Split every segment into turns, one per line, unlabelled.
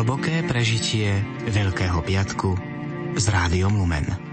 Hlboké prežitie Veľkého piatku z Rádiom Lumen.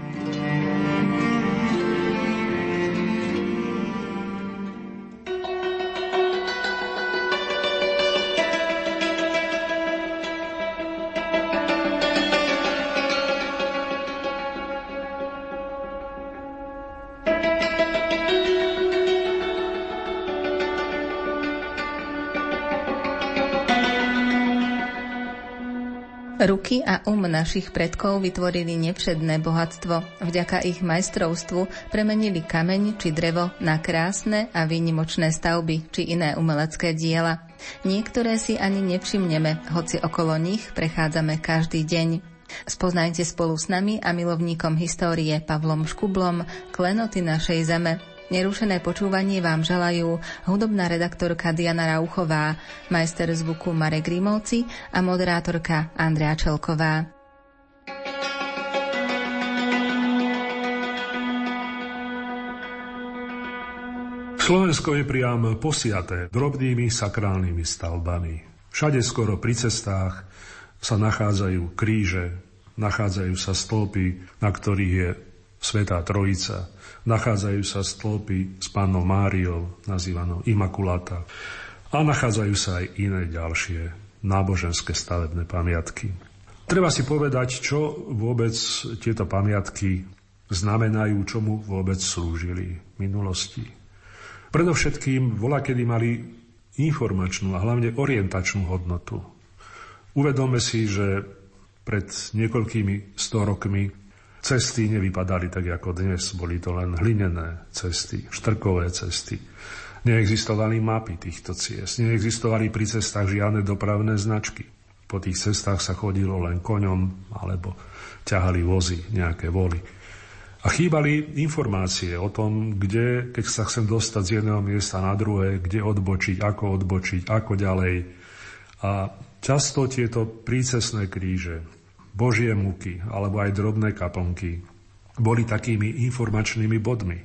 Um našich predkov vytvorili nevšedné bohatstvo. Vďaka ich majstrovstvu premenili kameň či drevo na krásne a výnimočné stavby či iné umelecké diela. Niektoré si ani nevšimneme, hoci okolo nich prechádzame každý deň. Spoznajte spolu s nami a milovníkom histórie Pavlom Škublom klenoty našej zeme, Nerušené počúvanie vám želajú hudobná redaktorka Diana Rauchová, majster zvuku Marek Grimovci a moderátorka Andrea Čelková.
Slovensko je priam posiaté drobnými sakrálnymi stavbami. Všade skoro pri cestách sa nachádzajú kríže, nachádzajú sa stĺpy, na ktorých je Svetá Trojica, Nachádzajú sa stĺpy s pánom Máriou, nazývanou Imakulata. A nachádzajú sa aj iné ďalšie náboženské stavebné pamiatky. Treba si povedať, čo vôbec tieto pamiatky znamenajú, čomu vôbec slúžili v minulosti. Predovšetkým vola, kedy mali informačnú a hlavne orientačnú hodnotu. Uvedome si, že pred niekoľkými sto rokmi Cesty nevypadali tak ako dnes, boli to len hlinené cesty, štrkové cesty. Neexistovali mapy týchto ciest, neexistovali pri cestách žiadne dopravné značky. Po tých cestách sa chodilo len koňom alebo ťahali vozy, nejaké voly. A chýbali informácie o tom, kde, keď sa chcem dostať z jedného miesta na druhé, kde odbočiť, ako odbočiť, ako ďalej. A často tieto prícesné kríže, Božie muky alebo aj drobné kaplnky boli takými informačnými bodmi,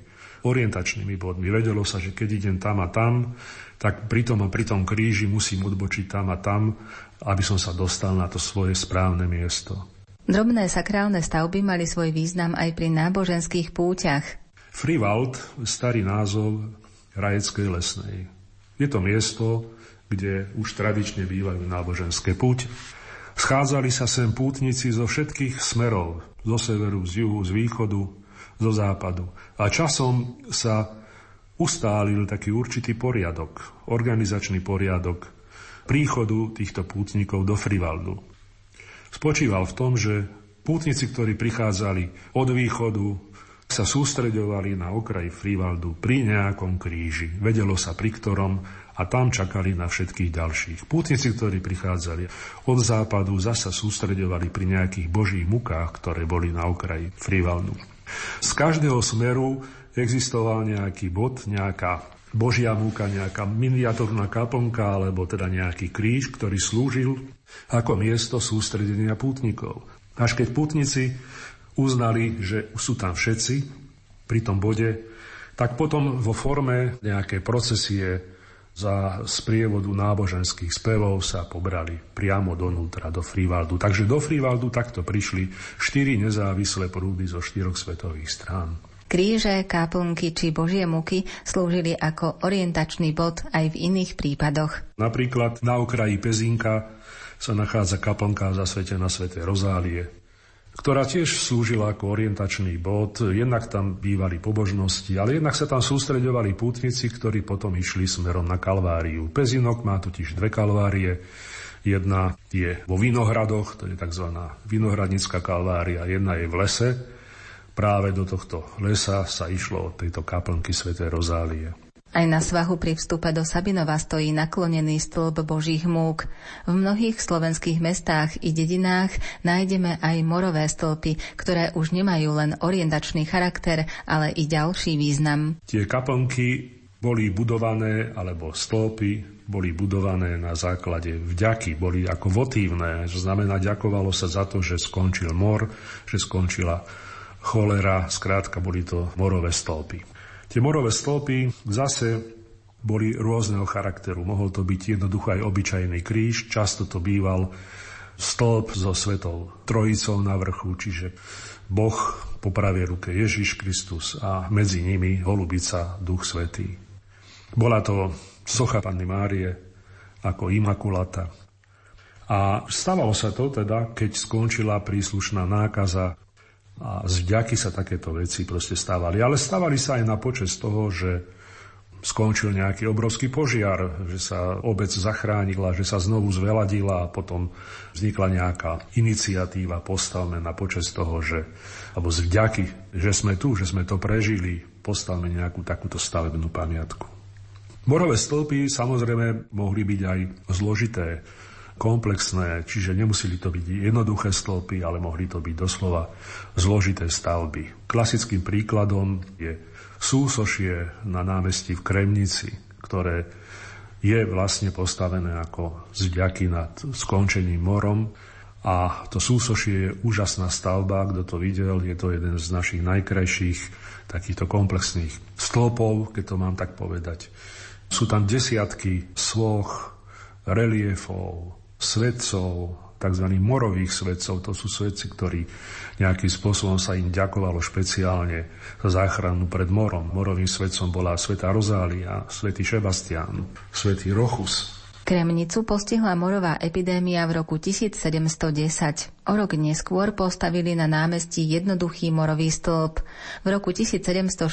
orientačnými bodmi. Vedelo sa, že keď idem tam a tam, tak pri tom a pri tom kríži musím odbočiť tam a tam, aby som sa dostal na to svoje správne miesto.
Drobné sakrálne stavby mali svoj význam aj pri náboženských púťach.
Frivald, starý názov Rajeckej lesnej. Je to miesto, kde už tradične bývajú náboženské púť. Schádzali sa sem pútnici zo všetkých smerov, zo severu, z juhu, z východu, zo západu. A časom sa ustálil taký určitý poriadok, organizačný poriadok príchodu týchto pútnikov do Frivaldu. Spočíval v tom, že pútnici, ktorí prichádzali od východu, sa sústreďovali na okraji Frivaldu pri nejakom kríži. Vedelo sa pri ktorom a tam čakali na všetkých ďalších. Pútnici, ktorí prichádzali od západu, zasa sústredovali pri nejakých božích mukách, ktoré boli na okraji Frivaldu. Z každého smeru existoval nejaký bod, nejaká božia múka, nejaká miniatúrna kaplnka, alebo teda nejaký kríž, ktorý slúžil ako miesto sústredenia pútnikov. Až keď pútnici uznali, že sú tam všetci pri tom bode, tak potom vo forme nejakej procesie za sprievodu náboženských spevov sa pobrali priamo donútra, do Frivaldu. Takže do Frivaldu takto prišli štyri nezávislé prúdy zo štyroch svetových strán.
Kríže, káplnky či božie muky slúžili ako orientačný bod aj v iných prípadoch.
Napríklad na okraji Pezinka sa nachádza kaplnka zasvetená Sv. Rozálie ktorá tiež slúžila ako orientačný bod. Jednak tam bývali pobožnosti, ale jednak sa tam sústreďovali pútnici, ktorí potom išli smerom na Kalváriu. Pezinok má totiž dve kalvárie. Jedna je vo Vinohradoch, to je tzv. Vinohradnická kalvária, jedna je v lese. Práve do tohto lesa sa išlo od tejto kaplnky Sv. Rozálie.
Aj na svahu pri vstupe do Sabinova stojí naklonený stĺp Božích múk. V mnohých slovenských mestách i dedinách nájdeme aj morové stĺpy, ktoré už nemajú len orientačný charakter, ale i ďalší význam.
Tie kaplnky boli budované, alebo stĺpy boli budované na základe vďaky, boli ako votívne, to znamená, ďakovalo sa za to, že skončil mor, že skončila cholera, skrátka boli to morové stĺpy. Tie morové stĺpy zase boli rôzneho charakteru. Mohol to byť jednoducho aj obyčajný kríž, často to býval stĺp so svetou trojicou na vrchu, čiže Boh po pravej ruke Ježiš Kristus a medzi nimi holubica Duch Svetý. Bola to socha Panny Márie ako imakulata. A stávalo sa to teda, keď skončila príslušná nákaza a z vďaky sa takéto veci proste stávali. Ale stávali sa aj na počas toho, že skončil nejaký obrovský požiar, že sa obec zachránila, že sa znovu zveladila a potom vznikla nejaká iniciatíva, postavme na počas toho, že, alebo z vďaky, že sme tu, že sme to prežili, postavme nejakú takúto stavebnú pamiatku. Morové stĺpy samozrejme mohli byť aj zložité, komplexné, čiže nemuseli to byť jednoduché stĺpy, ale mohli to byť doslova zložité stavby. Klasickým príkladom je súsošie na námestí v Kremnici, ktoré je vlastne postavené ako zďaky nad skončením morom. A to súsošie je úžasná stavba, kto to videl, je to jeden z našich najkrajších takýchto komplexných stĺpov, keď to mám tak povedať. Sú tam desiatky svoch, reliefov, svetcov, tzv. morových svetcov. To sú svetci, ktorí nejakým spôsobom sa im ďakovalo špeciálne za záchranu pred morom. Morovým svetcom bola sveta Rozália, svätý Šebastián, svätý Rochus,
Kremnicu postihla morová epidémia v roku 1710. O rok neskôr postavili na námestí jednoduchý morový stĺp. V roku 1761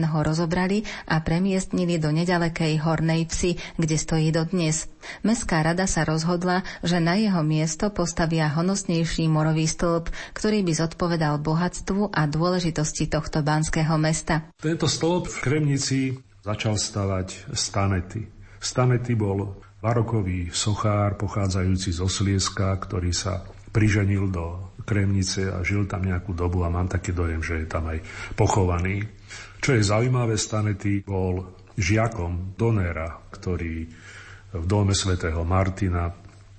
ho rozobrali a premiestnili do nedalekej Hornej Psi, kde stojí dodnes. Mestská rada sa rozhodla, že na jeho miesto postavia honosnejší morový stĺp, ktorý by zodpovedal bohatstvu a dôležitosti tohto banského mesta.
Tento stĺp v Kremnici začal stavať Stanety. Stanety bol barokový sochár pochádzajúci z Oslieska, ktorý sa priženil do Kremnice a žil tam nejakú dobu a mám taký dojem, že je tam aj pochovaný. Čo je zaujímavé, Stanety bol žiakom Donera, ktorý v dome svätého Martina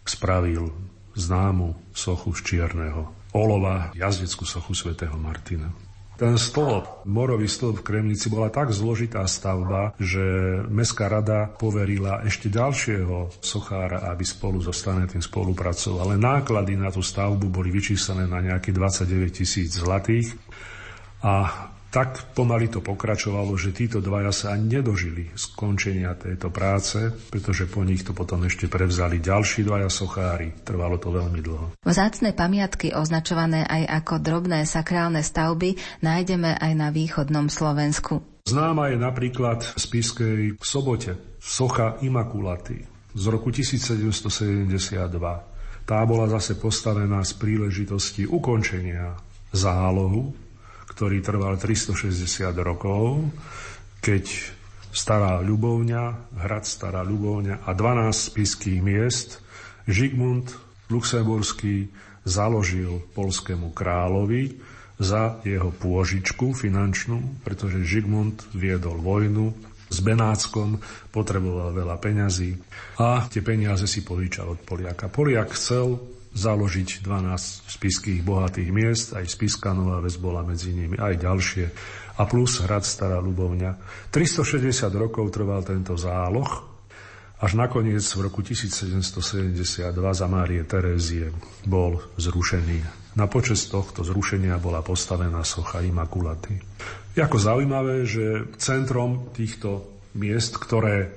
spravil známu sochu z čierneho olova, jazdeckú sochu svätého Martina. Ten stĺp, morový stĺp v Kremnici bola tak zložitá stavba, že Mestská rada poverila ešte ďalšieho sochára, aby spolu so Stanetým spolupracoval. Ale náklady na tú stavbu boli vyčíslené na nejakých 29 tisíc zlatých. A tak pomaly to pokračovalo, že títo dvaja sa ani nedožili skončenia tejto práce, pretože po nich to potom ešte prevzali ďalší dvaja sochári. Trvalo to veľmi dlho.
Vzácne pamiatky označované aj ako drobné sakrálne stavby nájdeme aj na východnom Slovensku.
Známa je napríklad v Spiskej sobote socha Imakulaty z roku 1772. Tá bola zase postavená z príležitosti ukončenia zálohu ktorý trval 360 rokov, keď Stará Ľubovňa, hrad Stará Ľubovňa a 12 spiských miest Žigmund Luxemburský založil polskému kráľovi za jeho pôžičku finančnú, pretože Žigmund viedol vojnu s Benáckom, potreboval veľa peňazí a tie peniaze si požičal od Poliaka. Poliak chcel založiť 12 spiských bohatých miest, aj Spiska Nová Ves bola medzi nimi, aj ďalšie, a plus hrad Stará Ľubovňa. 360 rokov trval tento záloh, až nakoniec v roku 1772 za Márie Terézie bol zrušený. Na počas tohto zrušenia bola postavená socha Imakulaty. Je ako zaujímavé, že centrom týchto miest, ktoré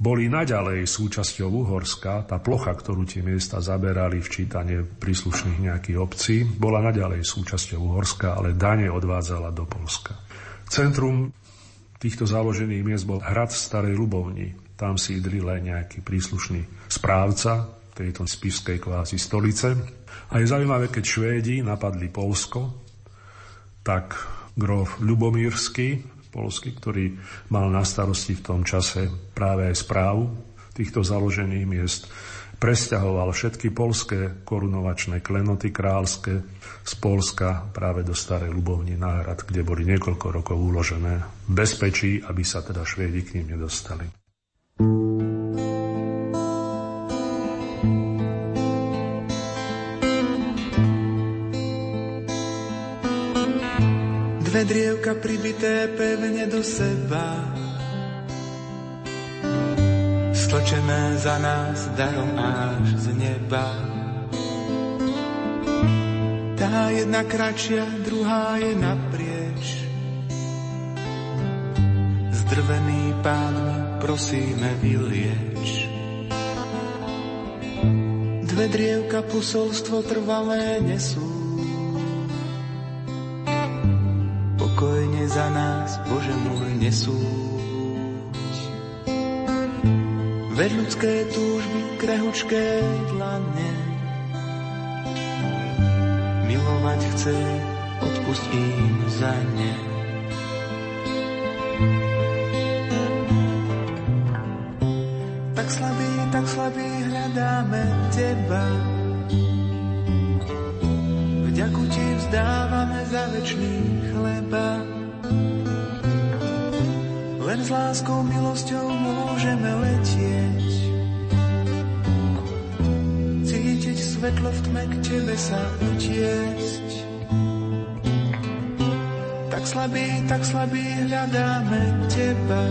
boli naďalej súčasťou Uhorska, tá plocha, ktorú tie miesta zaberali v čítanie príslušných nejakých obcí, bola naďalej súčasťou Uhorska, ale dane odvádzala do Polska. Centrum týchto založených miest bol hrad Starej Lubovni. Tam sídlil aj nejaký príslušný správca tejto spiskej kvázi stolice. A je zaujímavé, keď Švédi napadli Polsko, tak grof Ľubomírsky, Polsky, ktorý mal na starosti v tom čase práve aj správu týchto založených miest, presťahoval všetky polské korunovačné klenoty kráľské z Polska práve do Starej Ľubovni na hrad, kde boli niekoľko rokov uložené v bezpečí, aby sa teda Švédi k ním nedostali.
Drievka pribité pevne do seba Stlačené za nás darom až z neba Tá jedna kratšia, druhá je naprieč. Zdrvený pán prosíme vylieč. Dve drievka posolstvo trvalé nesú. Nás, Bože môj, nesúď. Veď ľudské túžby, krehučké dlane. Milovať chce, odpust im za ne. Tak slabý, tak slabý hľadáme Teba. Vďaku Ti vzdávame za večný s láskou, milosťou môžeme letieť. Cítiť svetlo v tme, k Tebe sa utiesť. Tak slabý, tak slabý hľadáme Teba.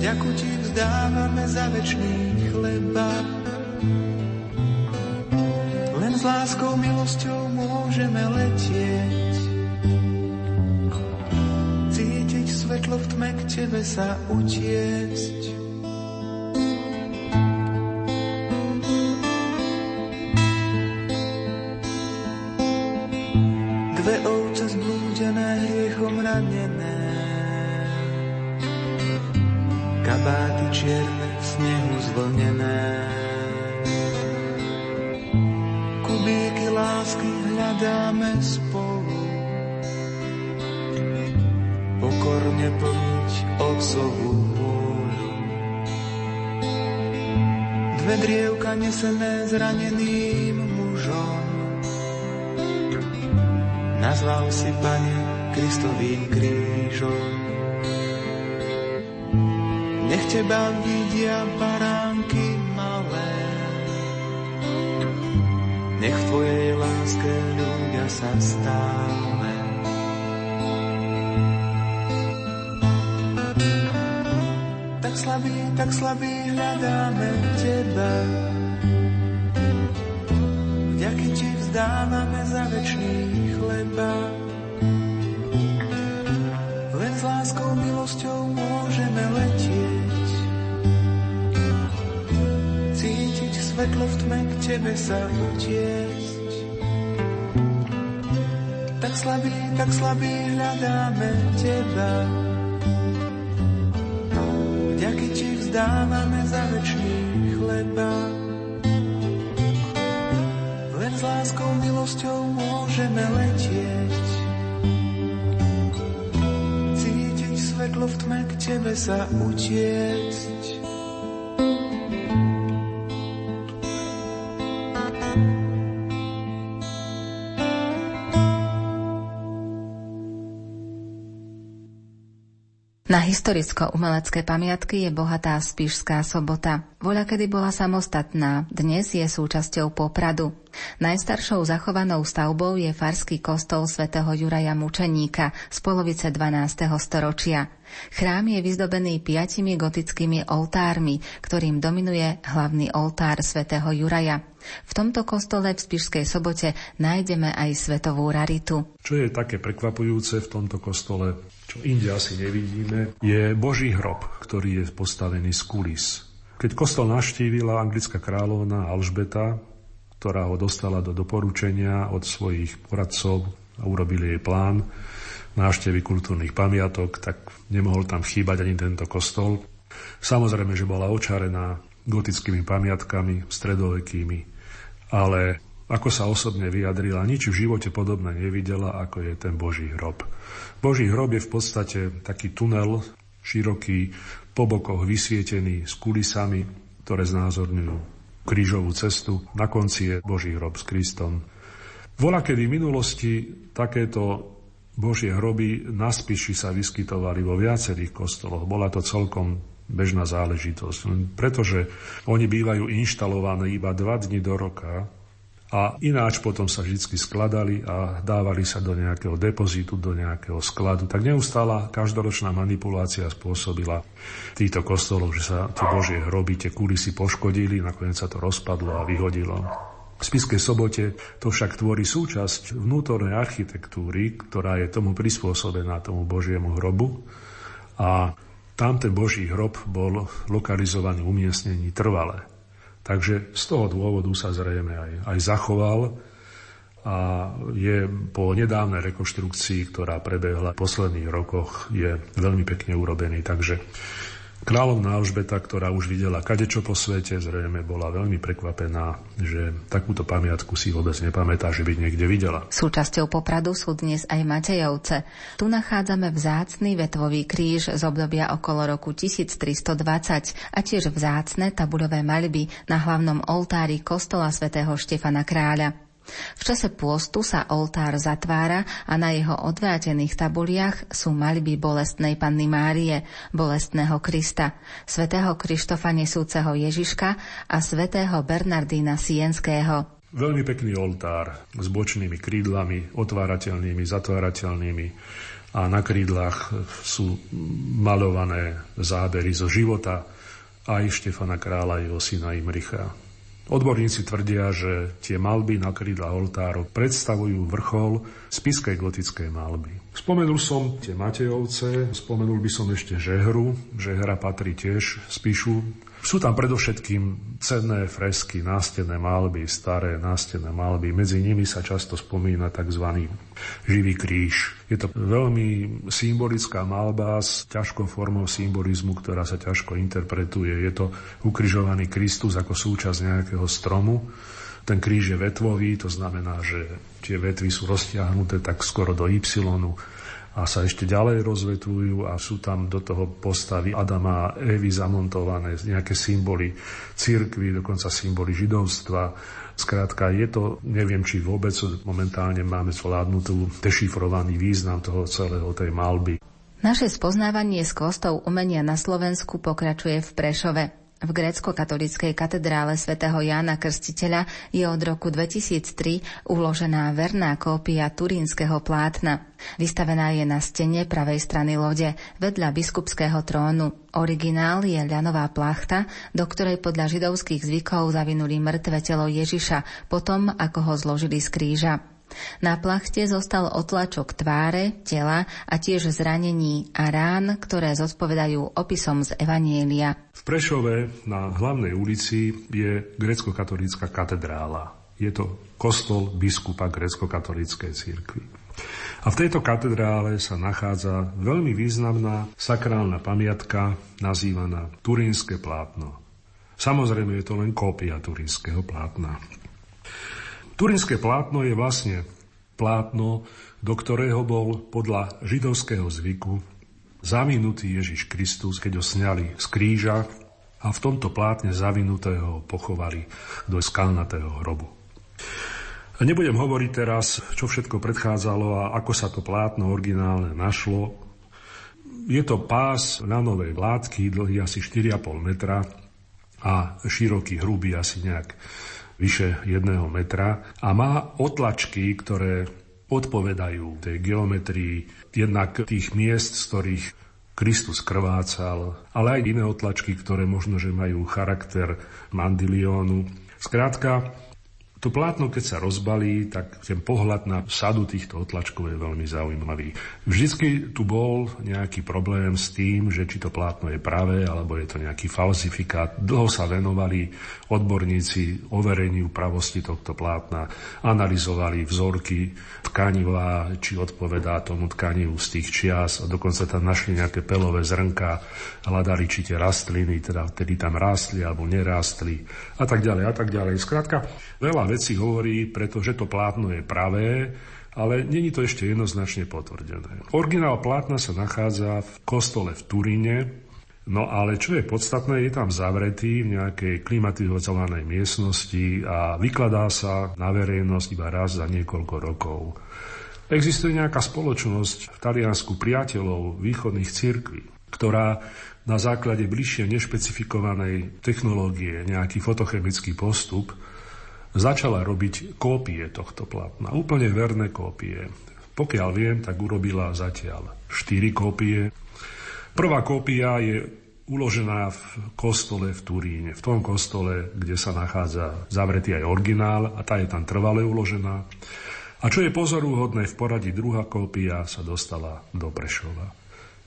Vďaku Ti vzdávame za večný chleba. Len s láskou, milosťou môžeme letieť. Svetlo v tme, k Tebe sa utiesť. Dve ovce zblúdené hriechom ranené kabáty čierne v snehu zvlnené. Kubíky lásky hľadáme spolu, pokorne plniť otcovú vôľu. Dve drievka nesené zraneným mužom, nazval si Pane Kristovým krížom. Nech teba vidia baránky malé. Nech tvojej láske ľudia sa stále. Slabý, tak slabý hľadáme teba. Vďaky ti vzdávame za večný chleba. Len s láskou, milosťou môžeme letieť. Cítiť svetlo v tme, k tebe sa utiesť. Tak slabý, tak slabý hľadáme teba. Vzdávame za večný chleba. Len s láskou, milosťou môžeme letieť. svetlo v tme, k tebe sa utiecť.
Historicko-umelecké pamiatky je bohatá Spišská sobota. Voľa kedy bola samostatná, dnes je súčasťou Popradu. Najstaršou zachovanou stavbou je farský kostol svätého Juraja Mučeníka z polovice 12. storočia. Chrám je vyzdobený piatimi gotickými oltármi, ktorým dominuje hlavný oltár svätého Juraja. V tomto kostole v Spišskej sobote nájdeme aj svetovú raritu.
Čo je také prekvapujúce v tomto kostole, čo inde asi nevidíme, je Boží hrob, ktorý je postavený z kulis. Keď kostol navštívila anglická kráľovna Alžbeta, ktorá ho dostala do doporučenia od svojich poradcov a urobili jej plán návštevy kultúrnych pamiatok, tak nemohol tam chýbať ani tento kostol. Samozrejme, že bola očarená gotickými pamiatkami, stredovekými, ale ako sa osobne vyjadrila, nič v živote podobné nevidela, ako je ten Boží hrob. Boží hrob je v podstate taký tunel, široký, po bokoch vysvietený s kulisami, ktoré znázorňujú krížovú cestu. Na konci je Boží hrob s Kristom. Vola, kedy v minulosti takéto Božie hroby na Spiši sa vyskytovali vo viacerých kostoloch. Bola to celkom bežná záležitosť, pretože oni bývajú inštalované iba dva dni do roka a ináč potom sa vždy skladali a dávali sa do nejakého depozitu, do nejakého skladu. Tak neustála každoročná manipulácia spôsobila týchto kostolov, že sa tie Božie hroby, tie kulisy poškodili, nakoniec sa to rozpadlo a vyhodilo. V Spiskej sobote to však tvorí súčasť vnútornej architektúry, ktorá je tomu prispôsobená tomu Božiemu hrobu. A tam ten Boží hrob bol lokalizovaný umiestnení trvalé. Takže z toho dôvodu sa zrejme aj, aj zachoval a je po nedávnej rekonštrukcii, ktorá prebehla v posledných rokoch, je veľmi pekne urobený. Takže Kráľovná Alžbeta, ktorá už videla kadečo po svete, zrejme bola veľmi prekvapená, že takúto pamiatku si vôbec nepamätá, že by niekde videla.
Súčasťou Popradu sú dnes aj Matejovce. Tu nachádzame vzácný vetvový kríž z obdobia okolo roku 1320 a tiež vzácne tabuľové maľby na hlavnom oltári kostola svätého Štefana Kráľa. V čase pôstu sa oltár zatvára a na jeho odvrátených tabuliach sú maľby bolestnej Panny Márie, bolestného Krista, svätého Krištofa nesúceho Ježiška a svätého Bernardína Sienského.
Veľmi pekný oltár s bočnými krídlami, otvárateľnými, zatvárateľnými a na krídlach sú malované zábery zo života aj Štefana kráľa, jeho syna Imricha. Odborníci tvrdia, že tie malby na krídla oltárov predstavujú vrchol spiskej gotickej malby. Spomenul som tie Matejovce, spomenul by som ešte Žehru. Žehra patrí tiež spíšu sú tam predovšetkým cenné fresky, nástenné malby, staré nástenné malby. Medzi nimi sa často spomína tzv. živý kríž. Je to veľmi symbolická malba s ťažkou formou symbolizmu, ktorá sa ťažko interpretuje. Je to ukrižovaný Kristus ako súčasť nejakého stromu. Ten kríž je vetvový, to znamená, že tie vetvy sú roztiahnuté tak skoro do Y a sa ešte ďalej rozvetvujú a sú tam do toho postavy Adama a Evy zamontované nejaké symboly církvy, dokonca symboly židovstva. Skrátka, je to, neviem, či vôbec momentálne máme zvládnutú dešifrovaný význam toho celého tej malby.
Naše spoznávanie z kostov umenia na Slovensku pokračuje v Prešove. V grécko-katolíckej katedrále svätého Jána Krstiteľa je od roku 2003 uložená verná kópia turínskeho plátna. Vystavená je na stene pravej strany lode, vedľa biskupského trónu. Originál je ľanová plachta, do ktorej podľa židovských zvykov zavinuli mŕtve telo Ježiša, potom ako ho zložili z kríža. Na plachte zostal otlačok tváre, tela a tiež zranení a rán, ktoré zodpovedajú opisom z Evanielia.
V Prešove na hlavnej ulici je grecko-katolícka katedrála. Je to kostol biskupa grecko-katolíckej církvy. A v tejto katedrále sa nachádza veľmi významná sakrálna pamiatka nazývaná Turínske plátno. Samozrejme je to len kópia turínskeho plátna. Turinské plátno je vlastne plátno, do ktorého bol podľa židovského zvyku zavinutý Ježiš Kristus, keď ho sňali z kríža a v tomto plátne zavinutého pochovali do skalnatého hrobu. Nebudem hovoriť teraz, čo všetko predchádzalo a ako sa to plátno originálne našlo. Je to pás na novej vládky, dlhý asi 4,5 metra a široký, hrubý asi nejak vyše jedného metra a má otlačky, ktoré odpovedajú tej geometrii jednak tých miest, z ktorých Kristus krvácal, ale aj iné otlačky, ktoré možno, že majú charakter mandiliónu. Skrátka, to plátno, keď sa rozbalí, tak ten pohľad na sadu týchto otlačkov je veľmi zaujímavý. Vždycky tu bol nejaký problém s tým, že či to plátno je pravé, alebo je to nejaký falsifikát. Dlho sa venovali odborníci overeniu pravosti tohto plátna, analyzovali vzorky tkanivá, či odpovedá tomu tkanivu z tých čias a dokonca tam našli nejaké pelové zrnka, hľadali, či tie rastliny, teda vtedy tam rástli alebo nerástli a tak ďalej a tak ďalej. Skrátka, veľa veci hovorí, pretože to plátno je pravé, ale není to ešte jednoznačne potvrdené. Originál plátna sa nachádza v kostole v Turíne, no ale čo je podstatné, je tam zavretý v nejakej klimatizovanej miestnosti a vykladá sa na verejnosť iba raz za niekoľko rokov. Existuje nejaká spoločnosť v Taliansku priateľov východných cirkví, ktorá na základe bližšie nešpecifikovanej technológie, nejaký fotochemický postup, začala robiť kópie tohto plátna, úplne verné kópie. Pokiaľ viem, tak urobila zatiaľ 4 kópie. Prvá kópia je uložená v kostole v Turíne, v tom kostole, kde sa nachádza zavretý aj originál a tá je tam trvale uložená. A čo je pozorúhodné, v poradí druhá kópia sa dostala do Prešova.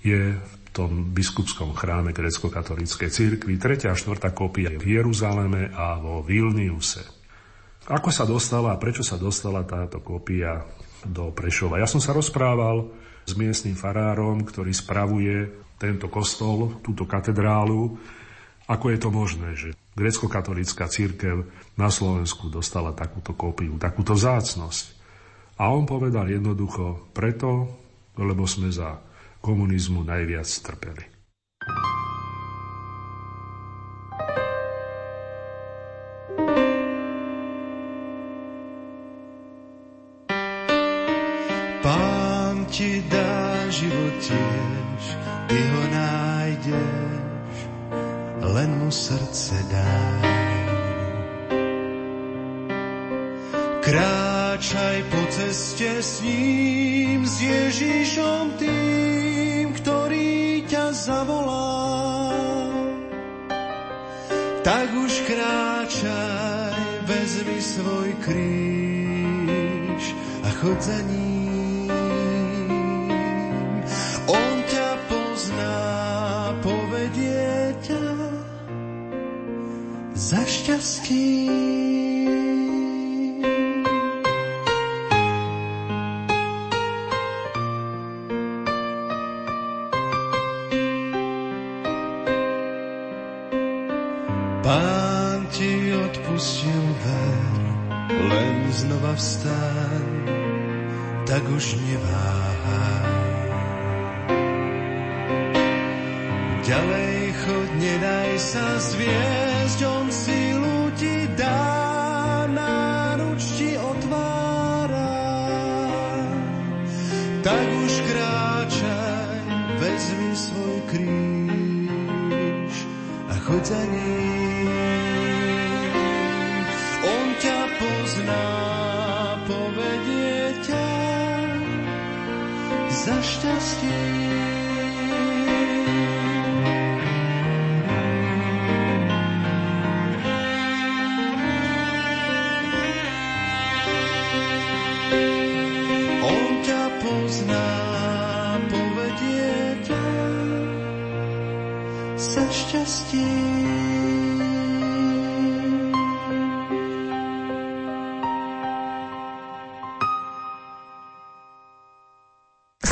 Je v tom biskupskom chráme grecko-katolíckej cirkvi, tretia a štvrtá kópia je v Jeruzaleme a vo Vilniuse. Ako sa dostala a prečo sa dostala táto kópia do Prešova? Ja som sa rozprával s miestnym farárom, ktorý spravuje tento kostol, túto katedrálu, ako je to možné, že grecko-katolická církev na Slovensku dostala takúto kópiu, takúto zácnosť. A on povedal jednoducho, preto, lebo sme za komunizmu najviac trpeli.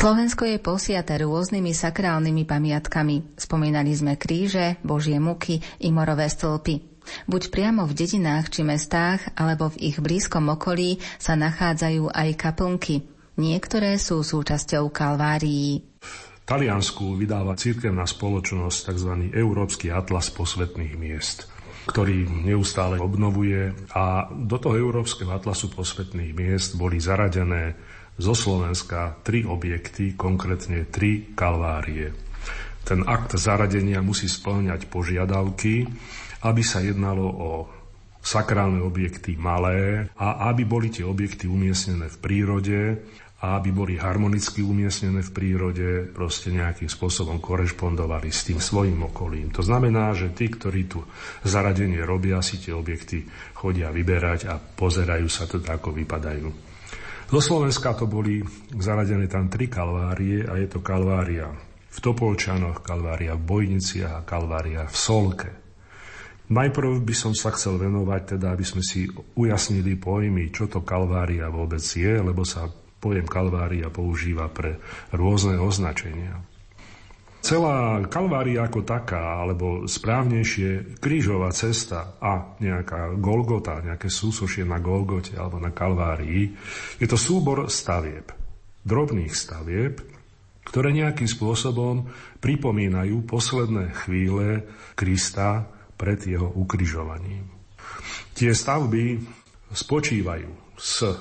Slovensko je posiate rôznymi sakrálnymi pamiatkami. Spomínali sme kríže, božie muky i morové stĺpy. Buď priamo v dedinách či mestách, alebo v ich blízkom okolí sa nachádzajú aj kaplnky. Niektoré sú súčasťou kalvárií.
V Taliansku vydáva cirkevná spoločnosť tzv. Európsky atlas posvetných miest ktorý neustále obnovuje a do toho Európskeho atlasu posvetných miest boli zaradené zo Slovenska tri objekty, konkrétne tri kalvárie. Ten akt zaradenia musí splňať požiadavky, aby sa jednalo o sakrálne objekty malé a aby boli tie objekty umiestnené v prírode a aby boli harmonicky umiestnené v prírode, proste nejakým spôsobom korešpondovali s tým svojim okolím. To znamená, že tí, ktorí tu zaradenie robia, si tie objekty chodia vyberať a pozerajú sa teda, ako vypadajú. Zo Slovenska to boli zaradené tam tri kalvárie a je to kalvária v Topolčanoch, kalvária v Bojniciach a kalvária v Solke. Najprv by som sa chcel venovať, teda aby sme si ujasnili pojmy, čo to kalvária vôbec je, lebo sa pojem kalvária používa pre rôzne označenia. Celá Kalvária ako taká, alebo správnejšie krížová cesta a nejaká Golgota, nejaké súsošie na Golgote alebo na Kalvárii, je to súbor stavieb, drobných stavieb, ktoré nejakým spôsobom pripomínajú posledné chvíle Krista pred jeho ukrižovaním. Tie stavby spočívajú z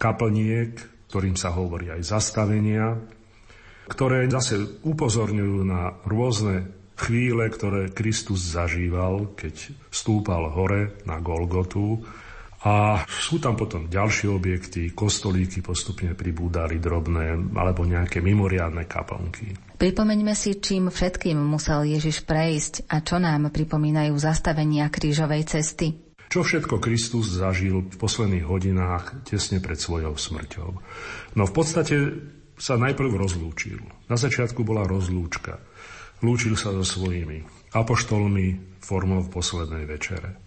kaplniek, ktorým sa hovorí aj zastavenia, ktoré zase upozorňujú na rôzne chvíle, ktoré Kristus zažíval, keď stúpal hore na Golgotu. A sú tam potom ďalšie objekty, kostolíky postupne pribúdali drobné, alebo nejaké mimoriadne kaplnky.
Pripomeňme si, čím všetkým musel Ježiš prejsť a čo nám pripomínajú zastavenia krížovej cesty.
Čo všetko Kristus zažil v posledných hodinách tesne pred svojou smrťou. No v podstate sa najprv rozlúčil. Na začiatku bola rozlúčka. Lúčil sa so svojimi apoštolmi formou v poslednej večere.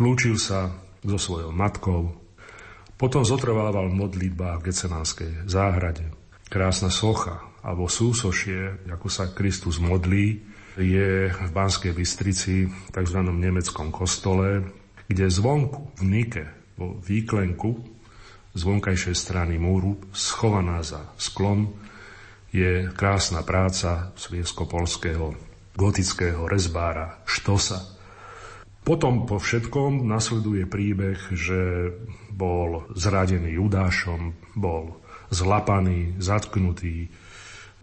Lúčil sa so svojou matkou, potom zotrvával v modlitbách v Gecenánskej záhrade. Krásna socha alebo súsošie, ako sa Kristus modlí, je v Banskej Bystrici, tzv. nemeckom kostole, kde zvonku v Nike, vo výklenku z vonkajšej strany múru, schovaná za sklom, je krásna práca sviesko-polského gotického rezbára Štosa. Potom po všetkom nasleduje príbeh, že bol zradený Judášom, bol zlapaný, zatknutý,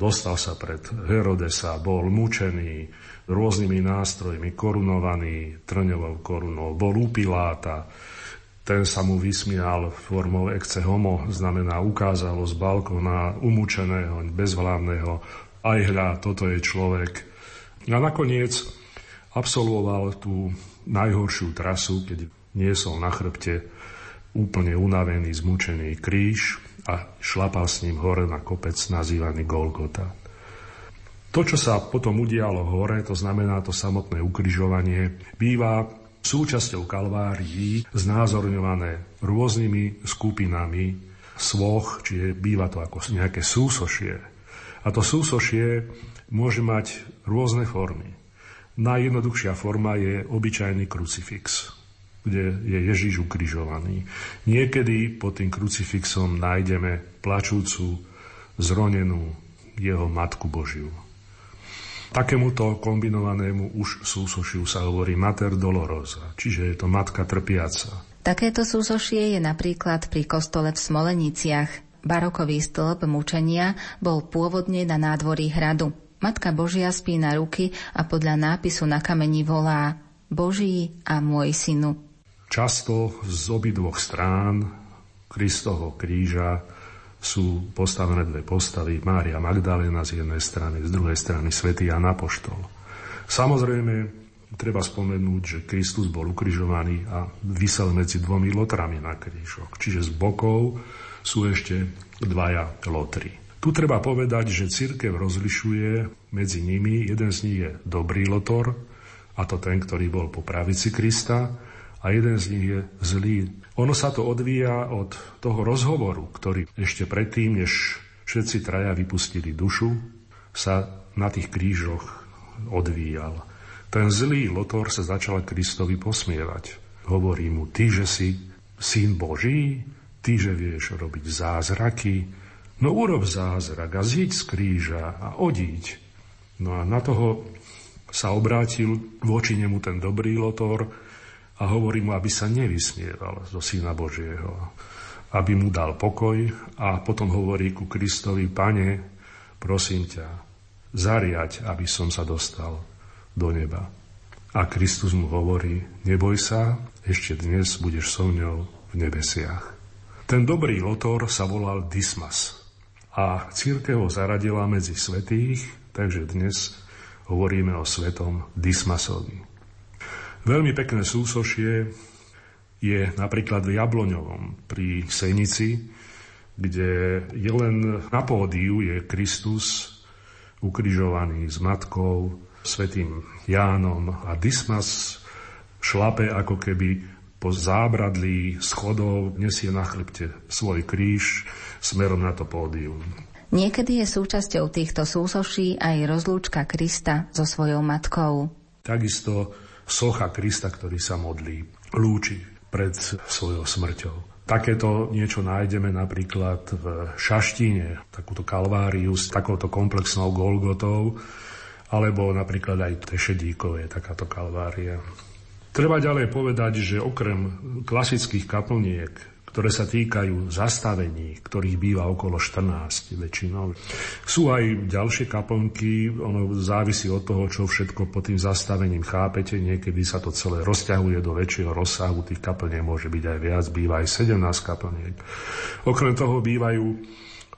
Dostal sa pred Herodesa, bol mučený rôznymi nástrojmi, korunovaný trňovou korunou, bol u Piláta, ten sa mu vysmial formou ecce homo, znamená ukázalo z balkona umúčeného, bezhlavného, aj hľa, toto je človek. A nakoniec absolvoval tú najhoršiu trasu, keď niesol na chrbte úplne unavený, zmučený kríž, a šlapal s ním hore na kopec nazývaný Golgota. To, čo sa potom udialo hore, to znamená to samotné ukrižovanie, býva súčasťou kalvárií znázorňované rôznymi skupinami svoch, čiže býva to ako nejaké súsošie. A to súsošie môže mať rôzne formy. Najjednoduchšia forma je obyčajný krucifix kde je Ježíš ukrižovaný. Niekedy pod tým krucifixom nájdeme plačúcu, zronenú jeho Matku Božiu. Takémuto kombinovanému už súsošiu sa hovorí Mater Dolorosa, čiže je to Matka trpiaca.
Takéto súsošie je napríklad pri kostole v Smoleniciach. Barokový stĺp mučenia bol pôvodne na nádvorí hradu. Matka Božia spí na ruky a podľa nápisu na kameni volá Boží a môj synu.
Často z obidvoch strán Kristovho kríža sú postavené dve postavy. Mária Magdalena z jednej strany, z druhej strany svätý Jan Apoštol. Samozrejme, treba spomenúť, že Kristus bol ukrižovaný a vysel medzi dvomi lotrami na krížok. Čiže z bokov sú ešte dvaja lotry. Tu treba povedať, že církev rozlišuje medzi nimi. Jeden z nich je dobrý lotor, a to ten, ktorý bol po pravici Krista, a jeden z nich je zlý. Ono sa to odvíja od toho rozhovoru, ktorý ešte predtým, než všetci traja vypustili dušu, sa na tých krížoch odvíjal. Ten zlý Lotor sa začal Kristovi posmievať. Hovorí mu, ty, že si syn Boží, ty, že vieš robiť zázraky, no urob zázrak a zíď z kríža a odíď. No a na toho sa obrátil voči nemu ten dobrý Lotor, a hovorí mu, aby sa nevysmieval zo Syna Božieho, aby mu dal pokoj a potom hovorí ku Kristovi, Pane, prosím ťa, zariať, aby som sa dostal do neba. A Kristus mu hovorí, neboj sa, ešte dnes budeš so mňou v nebesiach. Ten dobrý lotor sa volal Dismas a církev ho zaradila medzi svetých, takže dnes hovoríme o svetom Dismasovi. Veľmi pekné súsošie je napríklad v Jabloňovom pri Senici, kde je len na pódiu je Kristus ukrižovaný s matkou, svetým Jánom a Dismas šlape ako keby po zábradlí schodov nesie na chrbte svoj kríž smerom na to pódium.
Niekedy je súčasťou týchto súsoší aj rozlúčka Krista so svojou matkou.
Takisto socha Krista, ktorý sa modlí, lúči pred svojou smrťou. Takéto niečo nájdeme napríklad v Šaštine, takúto kalváriu s takouto komplexnou Golgotou, alebo napríklad aj v Tešedíkove je takáto kalvária. Treba ďalej povedať, že okrem klasických kaplniek ktoré sa týkajú zastavení, ktorých býva okolo 14 väčšinou. Sú aj ďalšie kaplnky, ono závisí od toho, čo všetko pod tým zastavením chápete. Niekedy sa to celé rozťahuje do väčšieho rozsahu, tých kaplniek môže byť aj viac, býva aj 17 kaplniek. Okrem toho bývajú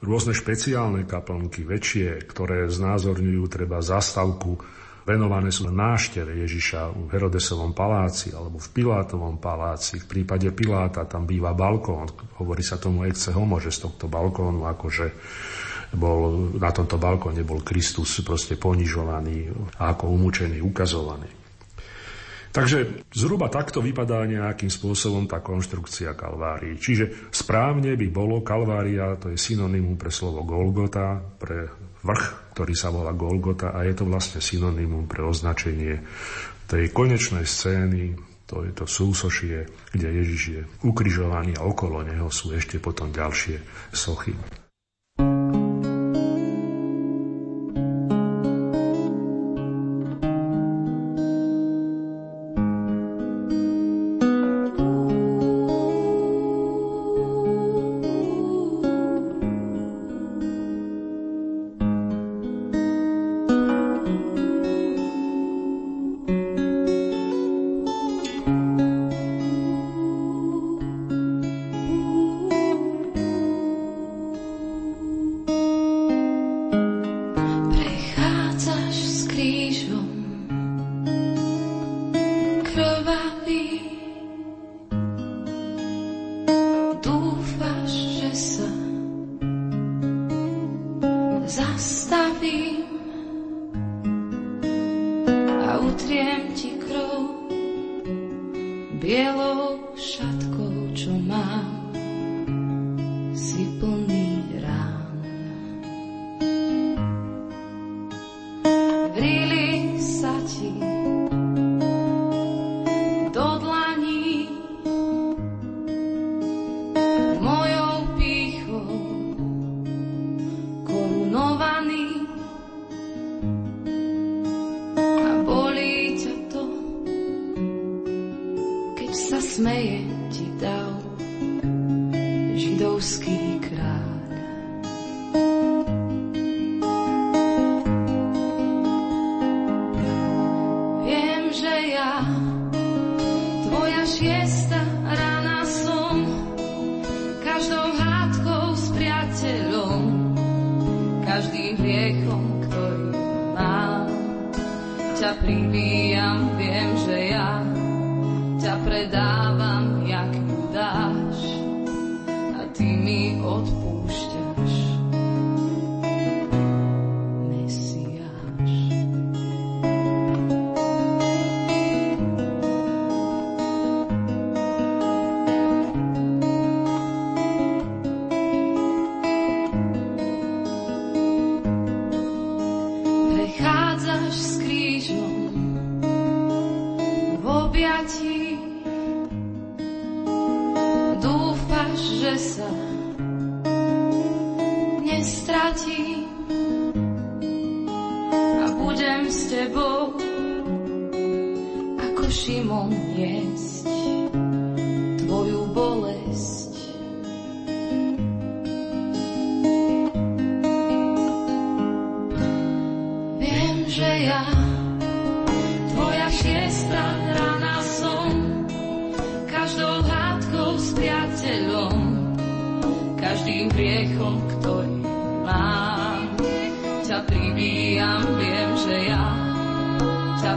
rôzne špeciálne kaplnky, väčšie, ktoré znázorňujú treba zastavku venované sú nášteve Ježiša v Herodesovom paláci alebo v Pilátovom paláci. V prípade Piláta tam býva balkón. Hovorí sa tomu ecce homo, že z tohto balkónu akože bol, na tomto balkóne bol Kristus proste ponižovaný a ako umúčený, ukazovaný. Takže zhruba takto vypadá nejakým spôsobom tá konštrukcia Kalvárii. Čiže správne by bolo, Kalvária to je synonymum pre slovo Golgota, pre vrch, ktorý sa volá Golgota a je to vlastne synonymum pre označenie tej konečnej scény, to je to súsošie, kde Ježiš je ukrižovaný a okolo neho sú ešte potom ďalšie sochy.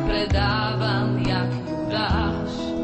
predávam, jak dáš.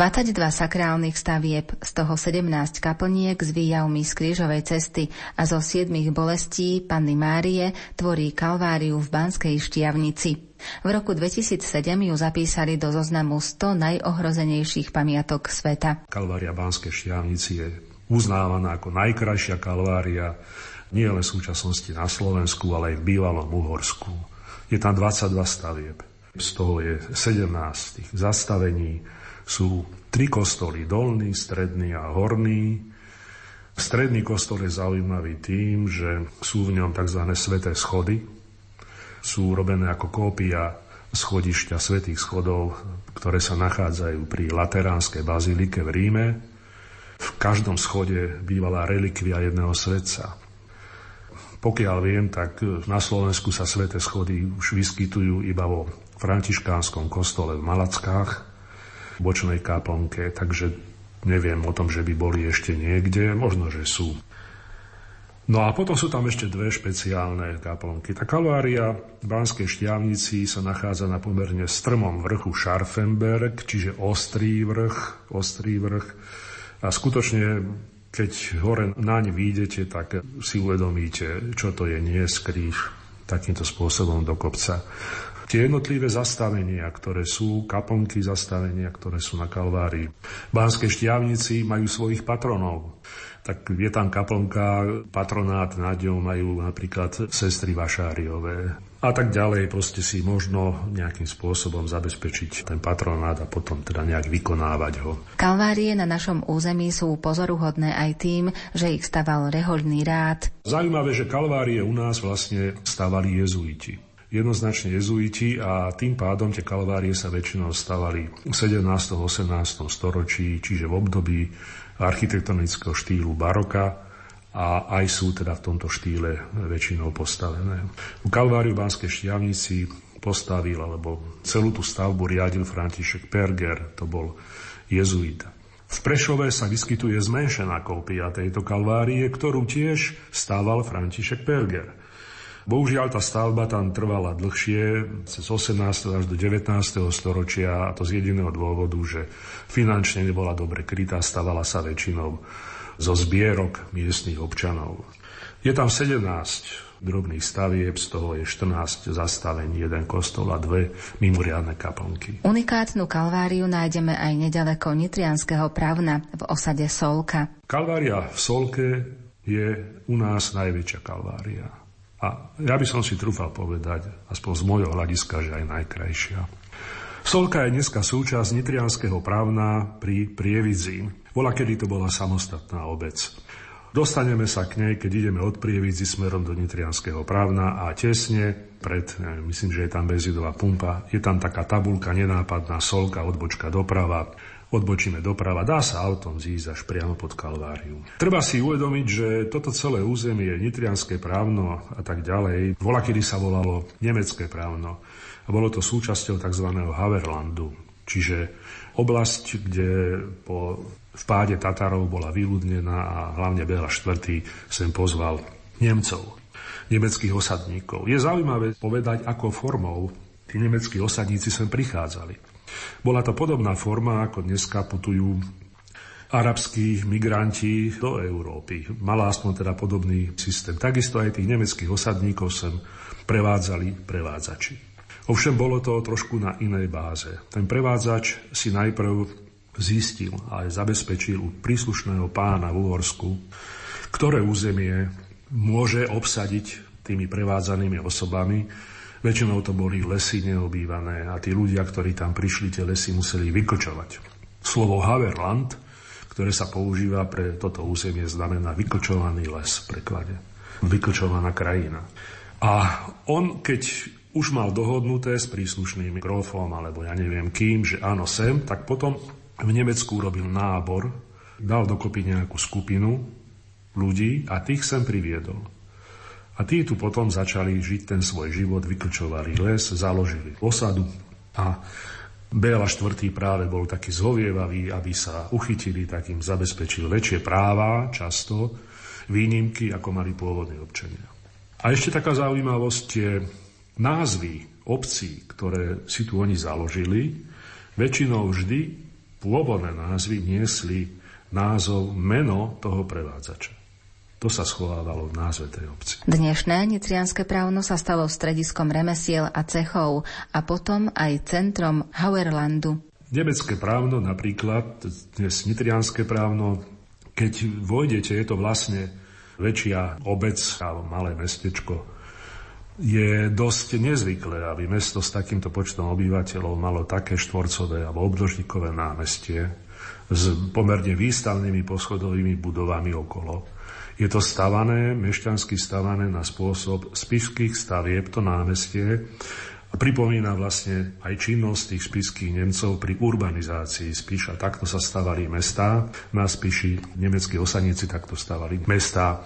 22 sakrálnych stavieb, z toho 17 kaplniek s výjavmi z krížovej cesty a zo 7 bolestí Panny Márie tvorí Kalváriu v Banskej Štiavnici. V roku 2007 ju zapísali do zoznamu 100 najohrozenejších pamiatok sveta.
Kalvária Banskej Štiavnici je uznávaná ako najkrajšia kalvária nie len v súčasnosti na Slovensku, ale aj v bývalom Uhorsku. Je tam 22 stavieb. Z toho je 17 tých zastavení, sú tri kostoly, dolný, stredný a horný. Stredný kostol je zaujímavý tým, že sú v ňom tzv. sveté schody. Sú robené ako kópia schodišťa svetých schodov, ktoré sa nachádzajú pri Lateránskej bazilike v Ríme. V každom schode bývala relikvia jedného svetca. Pokiaľ viem, tak na Slovensku sa sveté schody už vyskytujú iba vo františkánskom kostole v Malackách, bočnej kaplnke, takže neviem o tom, že by boli ešte niekde, možno, že sú. No a potom sú tam ešte dve špeciálne kaplnky. Tá kalvária v Banskej Štiavnici sa nachádza na pomerne strmom vrchu Scharfenberg, čiže ostrý vrch, ostrý vrch. A skutočne, keď hore naň výjdete, tak si uvedomíte, čo to je nie skrýš takýmto spôsobom do kopca tie jednotlivé zastavenia, ktoré sú, kaplnky zastavenia, ktoré sú na Kalvárii. Banské štiavnici majú svojich patronov. Tak je tam kaplnka, patronát nad ňou majú napríklad sestry Vašáriové. A tak ďalej, proste si možno nejakým spôsobom zabezpečiť ten patronát a potom teda nejak vykonávať ho.
Kalvárie na našom území sú pozoruhodné aj tým, že ich staval rehoľný rád.
Zaujímavé, že kalvárie u nás vlastne stavali jezuiti jednoznačne jezuiti a tým pádom tie kalvárie sa väčšinou stavali v 17. 18. storočí, čiže v období architektonického štýlu baroka a aj sú teda v tomto štýle väčšinou postavené. U Kalváriu Banskej Štiavnici postavil, alebo celú tú stavbu riadil František Perger, to bol jezuita. V Prešove sa vyskytuje zmenšená kópia tejto kalvárie, ktorú tiež stával František Perger. Bohužiaľ tá stavba tam trvala dlhšie, cez 18. až do 19. storočia a to z jediného dôvodu, že finančne nebola dobre krytá, stavala sa väčšinou zo zbierok miestnych občanov. Je tam 17 drobných stavieb, z toho je 14 zastavení, jeden kostol a dve mimoriadne kaplnky.
Unikátnu kalváriu nájdeme aj nedaleko Nitrianského právna v osade Solka.
Kalvária v Solke je u nás najväčšia kalvária. A ja by som si trúfal povedať, aspoň z môjho hľadiska, že aj najkrajšia. Solka je dneska súčasť nitrianského právna pri Prievidzi. Bola, kedy to bola samostatná obec. Dostaneme sa k nej, keď ideme od Prievidzi smerom do Nitrianského právna a tesne pred, neviem, myslím, že je tam benzidová pumpa, je tam taká tabulka nenápadná solka, odbočka doprava odbočíme doprava, dá sa autom zísť až priamo pod Kalváriu. Treba si uvedomiť, že toto celé územie, nitrianské právno a tak ďalej, bola kedy sa volalo nemecké právno a bolo to súčasťou tzv. Haverlandu, čiže oblasť, kde po vpáde Tatarov bola vyľudnená a hlavne Bela IV. sem pozval Nemcov, nemeckých osadníkov. Je zaujímavé povedať, ako formou tí nemeckí osadníci sem prichádzali. Bola to podobná forma, ako dneska putujú arabskí migranti do Európy. Mala aspoň teda podobný systém. Takisto aj tých nemeckých osadníkov sem prevádzali prevádzači. Ovšem bolo to trošku na inej báze. Ten prevádzač si najprv zistil a aj zabezpečil u príslušného pána v Uhorsku, ktoré územie môže obsadiť tými prevádzanými osobami Väčšinou to boli lesy neobývané a tí ľudia, ktorí tam prišli, tie lesy museli vyklčovať. Slovo Haverland, ktoré sa používa pre toto územie, znamená vyklčovaný les v preklade. Vyklčovaná krajina. A on, keď už mal dohodnuté s príslušným grofom alebo ja neviem kým, že áno sem, tak potom v Nemecku urobil nábor, dal dokopy nejakú skupinu ľudí a tých sem priviedol. A tí tu potom začali žiť ten svoj život, vyklčovali les, založili osadu a Béla IV. práve bol taký zhovievavý, aby sa uchytili, tak im zabezpečil väčšie práva, často výnimky, ako mali pôvodní občania. A ešte taká zaujímavosť je názvy obcí, ktoré si tu oni založili, väčšinou vždy pôvodné názvy niesli názov, meno toho prevádzača. To sa schovávalo v názve tej obci.
Dnešné nitrianské právno sa stalo strediskom remesiel a cechov a potom aj centrom Hauerlandu.
Nemecké právno napríklad, dnes nitrianské právno, keď vojdete, je to vlastne väčšia obec alebo malé mestečko, je dosť nezvyklé, aby mesto s takýmto počtom obyvateľov malo také štvorcové alebo obdĺžnikové námestie s pomerne výstavnými poschodovými budovami okolo je to stavané, mešťansky stavané na spôsob spišských stavieb, to námestie, a pripomína vlastne aj činnosť tých spiských Nemcov pri urbanizácii Spiša. Takto sa stavali mestá. Na Spiši nemeckí osadníci takto stavali mestá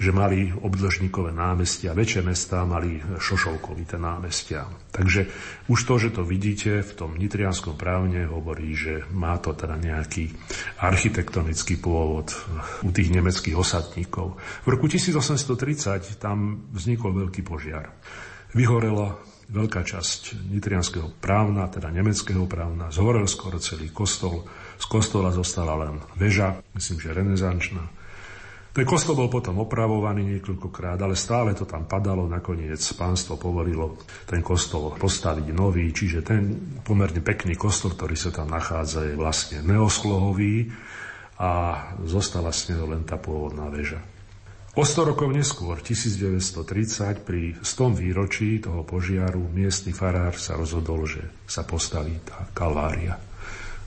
že mali obdĺžnikové námestia, väčšie mestá mali šošovkovité námestia. Takže už to, že to vidíte v tom nitrianskom právne, hovorí, že má to teda nejaký architektonický pôvod u tých nemeckých osadníkov. V roku 1830 tam vznikol veľký požiar. Vyhorela veľká časť nitrianského právna, teda nemeckého právna, zhorel skoro celý kostol, z kostola zostala len väža, myslím, že renesančná, ten kostol bol potom opravovaný niekoľkokrát, ale stále to tam padalo. Nakoniec pánstvo povolilo ten kostol postaviť nový, čiže ten pomerne pekný kostol, ktorý sa tam nachádza, je vlastne neosklohový a zostala s neho len tá pôvodná väža. O 100 rokov neskôr, 1930, pri 100 výročí toho požiaru, miestny farár sa rozhodol, že sa postaví tá kalvária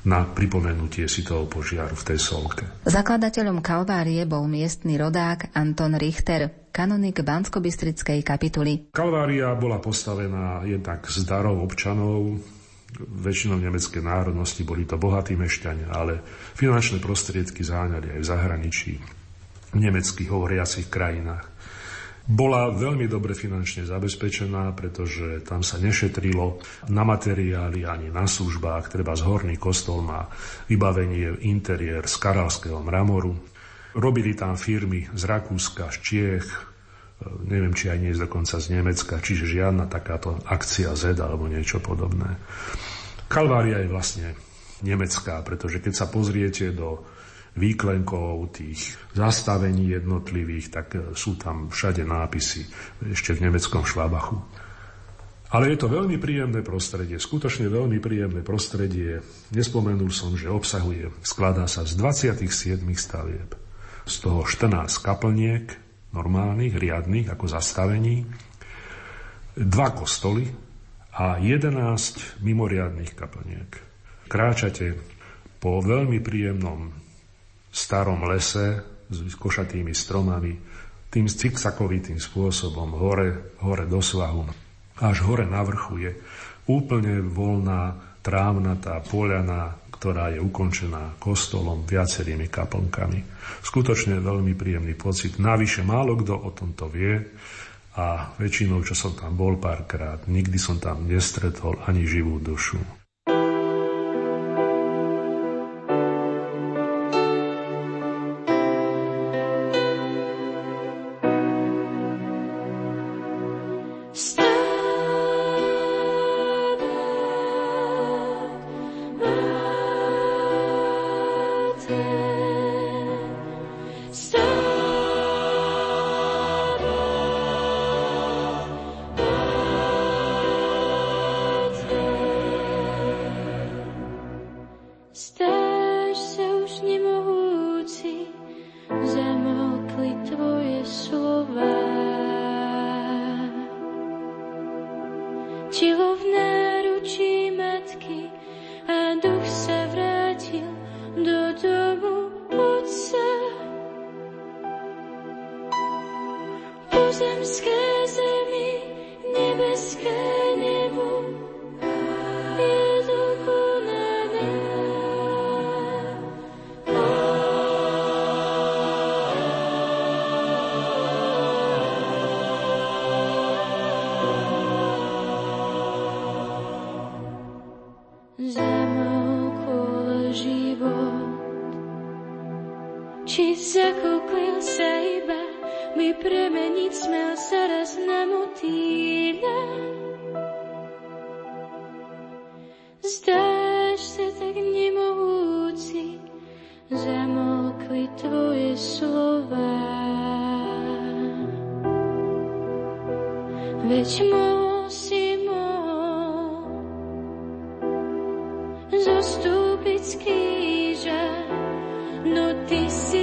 na pripomenutie si toho požiaru v tej solke.
Zakladateľom Kalvárie bol miestny rodák Anton Richter, kanonik Banskobystrickej kapituly.
Kalvária bola postavená jednak z darov občanov, väčšinou nemecké národnosti, boli to bohatí mešťania, ale finančné prostriedky záňali aj v zahraničí, v nemeckých hovoriacich krajinách bola veľmi dobre finančne zabezpečená, pretože tam sa nešetrilo na materiály ani na službách. Treba z horný kostol má vybavenie interiér z karalského mramoru. Robili tam firmy z Rakúska, z Čiech, neviem, či aj nie dokonca z Nemecka, čiže žiadna takáto akcia Z alebo niečo podobné. Kalvária je vlastne nemecká, pretože keď sa pozriete do výklenkov, tých zastavení jednotlivých, tak e, sú tam všade nápisy ešte v nemeckom Švabachu. Ale je to veľmi príjemné prostredie, skutočne veľmi príjemné prostredie. Nespomenul som, že obsahuje, skladá sa z 27 stavieb. Z toho 14 kaplniek, normálnych, riadných, ako zastavení, dva kostoly a 11 mimoriadných kaplniek. Kráčate po veľmi príjemnom starom lese s košatými stromami, tým ciksakovitým spôsobom hore, hore do svahu. Až hore na vrchu je úplne voľná trávnatá poľana, ktorá je ukončená kostolom, viacerými kaplnkami. Skutočne veľmi príjemný pocit. Navyše málo kto o tomto vie a väčšinou, čo som tam bol párkrát, nikdy som tam nestretol ani živú dušu.
Veď musím zostúpiť z kríža, no ty si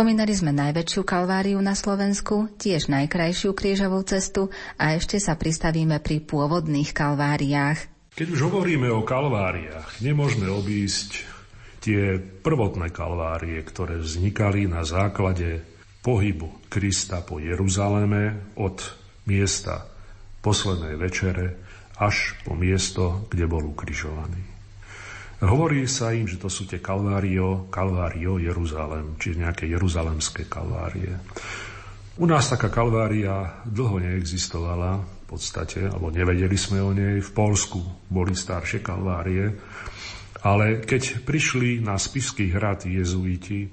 Spomínali sme najväčšiu kalváriu na Slovensku, tiež najkrajšiu krížovú cestu a ešte sa pristavíme pri pôvodných kalváriách.
Keď už hovoríme o kalváriách, nemôžeme obísť tie prvotné kalvárie, ktoré vznikali na základe pohybu Krista po Jeruzaleme od miesta poslednej večere až po miesto, kde bol ukrižovaný. Hovorí sa im, že to sú tie kalvário, kalvário Jeruzalem, čiže nejaké jeruzalemské kalvárie. U nás taká kalvária dlho neexistovala v podstate, alebo nevedeli sme o nej. V Polsku boli staršie kalvárie, ale keď prišli na Spisky hrad jezuiti,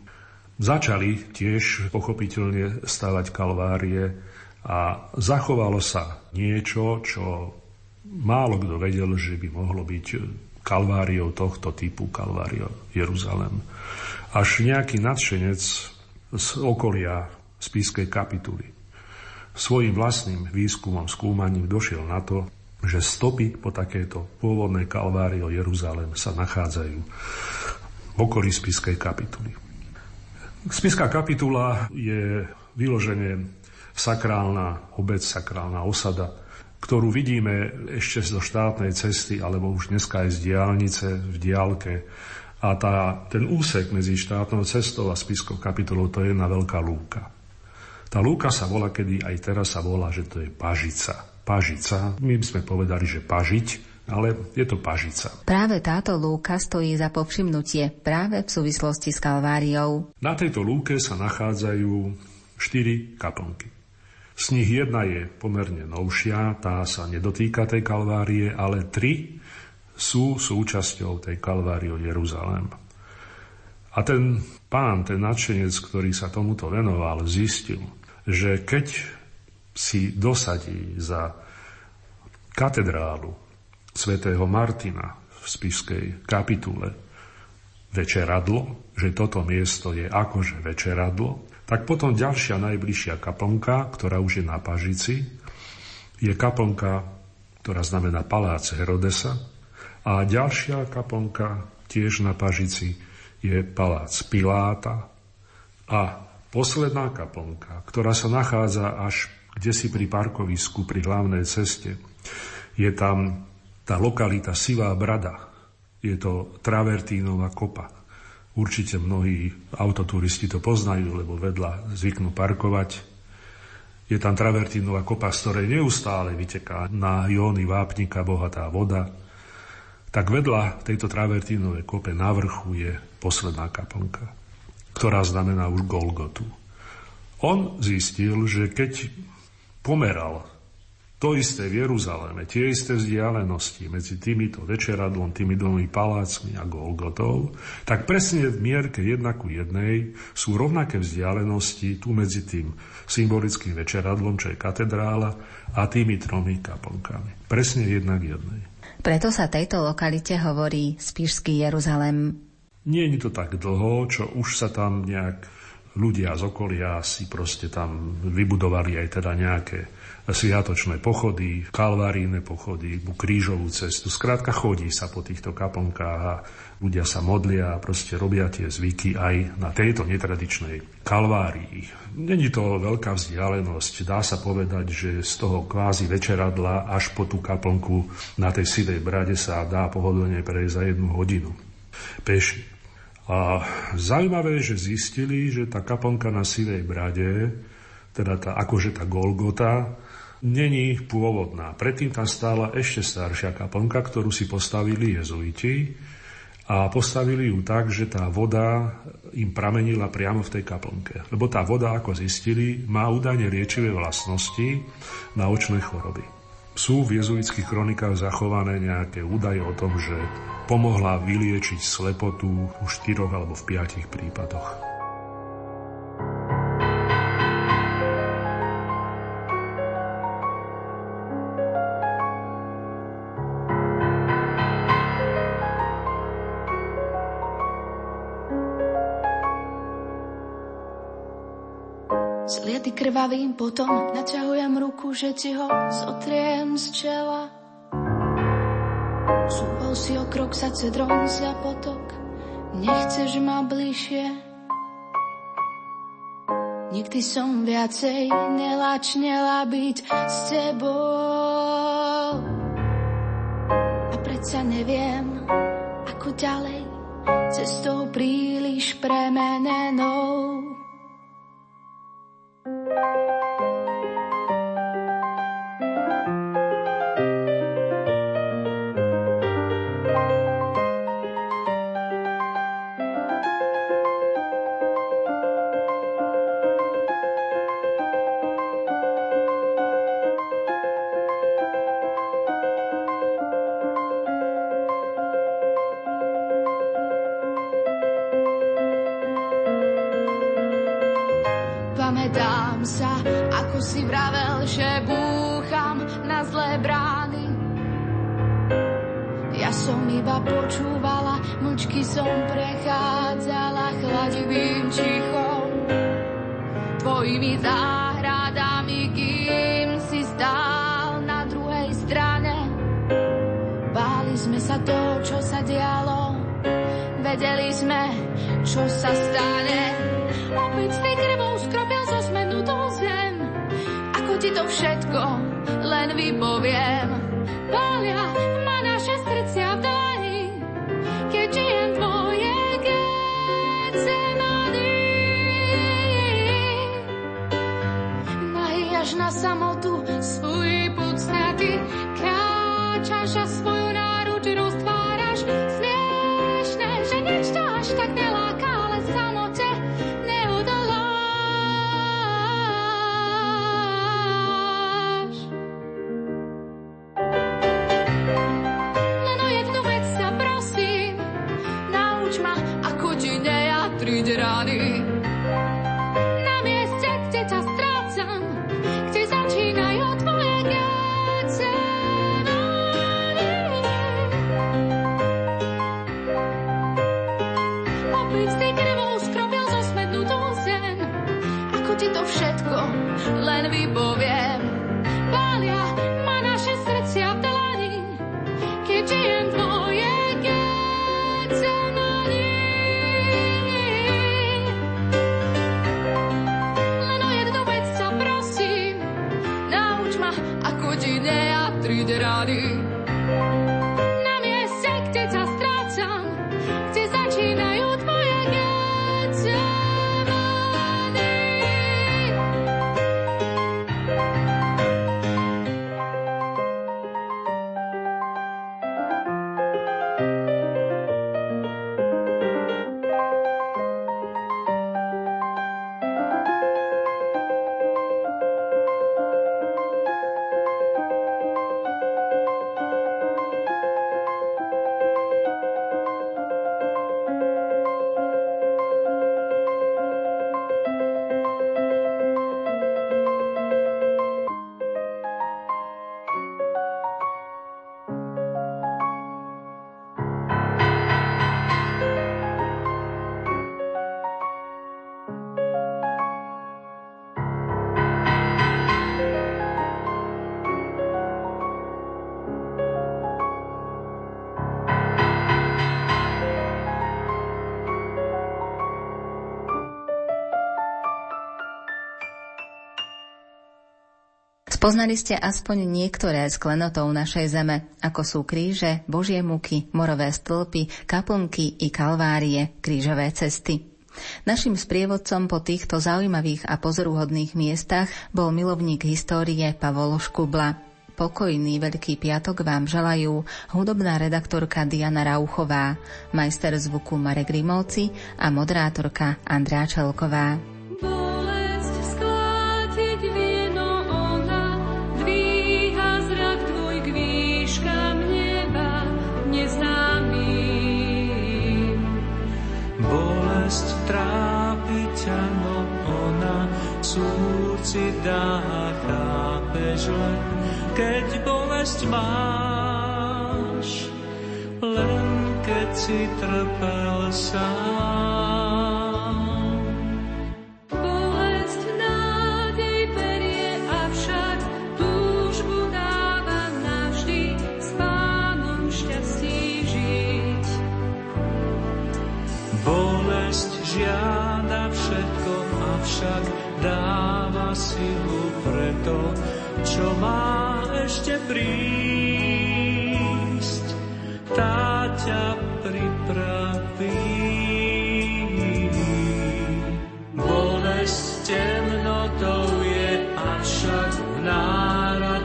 začali tiež pochopiteľne stavať kalvárie a zachovalo sa niečo, čo málo kto vedel, že by mohlo byť kalváriou tohto typu, kalváriou Jeruzalem. Až nejaký nadšenec z okolia spískej kapituly svojim vlastným výskumom, skúmaním došiel na to, že stopy po takéto pôvodnej kalvárii o Jeruzalem sa nachádzajú v okolí spiskej kapituly. Spiská kapitula je vyloženie sakrálna obec, sakrálna osada, ktorú vidíme ešte zo štátnej cesty, alebo už dneska aj z diálnice, v diálke. A tá, ten úsek medzi štátnou cestou a spiskou kapitolou, to je jedna veľká lúka. Tá lúka sa volá, kedy aj teraz sa volá, že to je pažica. Pažica, my by sme povedali, že pažiť, ale je to pažica.
Práve táto lúka stojí za povšimnutie práve v súvislosti s Kalváriou.
Na tejto lúke sa nachádzajú štyri kaplnky. Z nich jedna je pomerne novšia, tá sa nedotýka tej kalvárie, ale tri sú súčasťou tej kalvárie Jeruzalém. A ten pán, ten nadšenec, ktorý sa tomuto venoval, zistil, že keď si dosadí za katedrálu svätého Martina v spiskej kapitule večeradlo, že toto miesto je akože večeradlo, tak potom ďalšia najbližšia kaplnka, ktorá už je na Pažici, je kaplnka, ktorá znamená palác Herodesa a ďalšia kaplnka tiež na Pažici je palác Piláta a posledná kaplnka, ktorá sa nachádza až kde si pri parkovisku pri hlavnej ceste. Je tam tá lokalita Sivá Brada. Je to Travertínova kopa. Určite mnohí autoturisti to poznajú, lebo vedľa zvyknú parkovať. Je tam Travertínova kopa, z ktorej neustále vyteká na jóny vápnika bohatá voda. Tak vedľa tejto Travertínovej kope na vrchu je posledná kaplnka, ktorá znamená už Golgotu. On zistil, že keď pomeral to isté v Jeruzaleme, tie isté vzdialenosti medzi týmito večeradlom, tými dvomi palácmi a Golgotou, tak presne v mierke jedna ku jednej sú rovnaké vzdialenosti tu medzi tým symbolickým večeradlom, čo je katedrála, a tými tromi kaplnkami. Presne jedna k jednej.
Preto sa tejto lokalite hovorí Spišský Jeruzalem.
Nie je to tak dlho, čo už sa tam nejak ľudia z okolia si proste tam vybudovali aj teda nejaké sviatočné pochody, kalvárijné pochody, krížovú cestu. Skrátka chodí sa po týchto kaplnkách a ľudia sa modlia a proste robia tie zvyky aj na tejto netradičnej kalvárii. Není to veľká vzdialenosť. Dá sa povedať, že z toho kvázi večeradla až po tú kaplnku na tej sivej brade sa dá pohodlne prejsť za jednu hodinu. Peši. A zaujímavé že zistili, že tá kaponka na Sivej brade, teda tá, akože tá Golgota, není pôvodná. Predtým tam stála ešte staršia kaponka, ktorú si postavili jezuiti a postavili ju tak, že tá voda im pramenila priamo v tej kaplnke. Lebo tá voda, ako zistili, má údajne liečivé vlastnosti na očné choroby. Sú v jezuitských kronikách zachované nejaké údaje o tom, že pomohla vyliečiť slepotu v štyroch alebo v piatich prípadoch.
Krvavým potom naťahujem ruku, že ti ho zotriem z čela. Súbol si o krok sa cedrom za potok, nechceš ma bližšie. Nikdy som viacej nelačnela byť s tebou. A predsa neviem, ako ďalej, cestou príliš premenenou.
živý záhradami, kým si stál
na druhej strane. Báli sme sa to, čo sa dialo, vedeli sme, čo sa stane. Opäť si krvou skropil zo smenutou zem, ako ti to všetko len vypoviem. body.
Spoznali ste aspoň niektoré z klenotov našej zeme, ako sú kríže, božie muky, morové stĺpy, kaplnky i kalvárie, krížové cesty. Našim sprievodcom po týchto zaujímavých a pozoruhodných miestach bol milovník histórie Pavol Škubla. Pokojný Veľký piatok vám želajú hudobná redaktorka Diana Rauchová, majster zvuku Marek Rimovci a moderátorka Andrá Čelková.
Bolesť
máš, len keď si trpel sám. Žiada všetko, avšak dáva silu preto, čo má ešte prísť. Tá ťa pripraví. Bolesť temnotou je, avšak vnára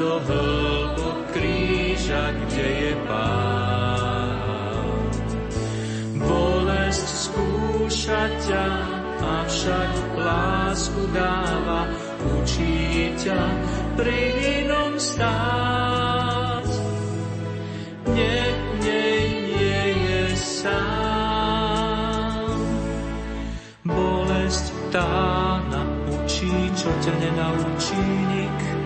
do hĺbok kríža, kde je pán. Bolesť skúša ťa, avšak lásku dáva, učí ťa pri inom stáť. Nie, nie, je sám. Bolesť tá naučí, čo ťa nenaučí nik.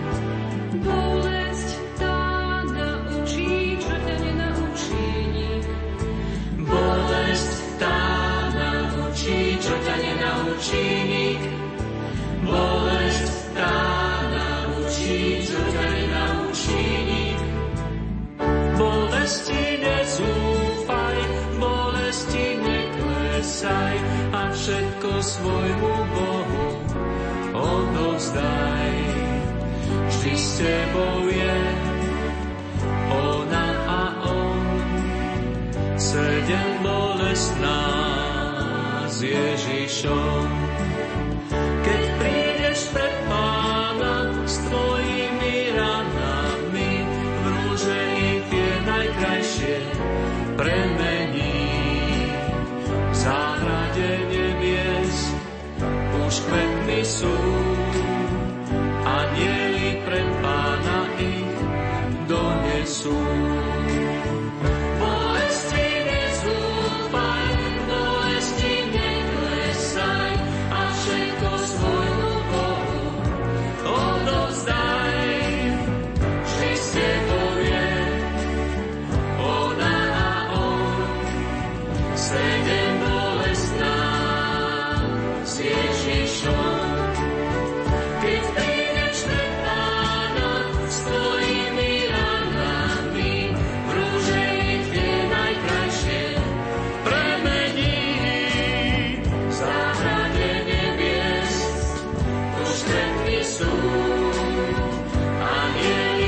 Svojmu Bohu odovzdaj. Vždy s tebou je ona a on, sedem bolestná s Ježišom.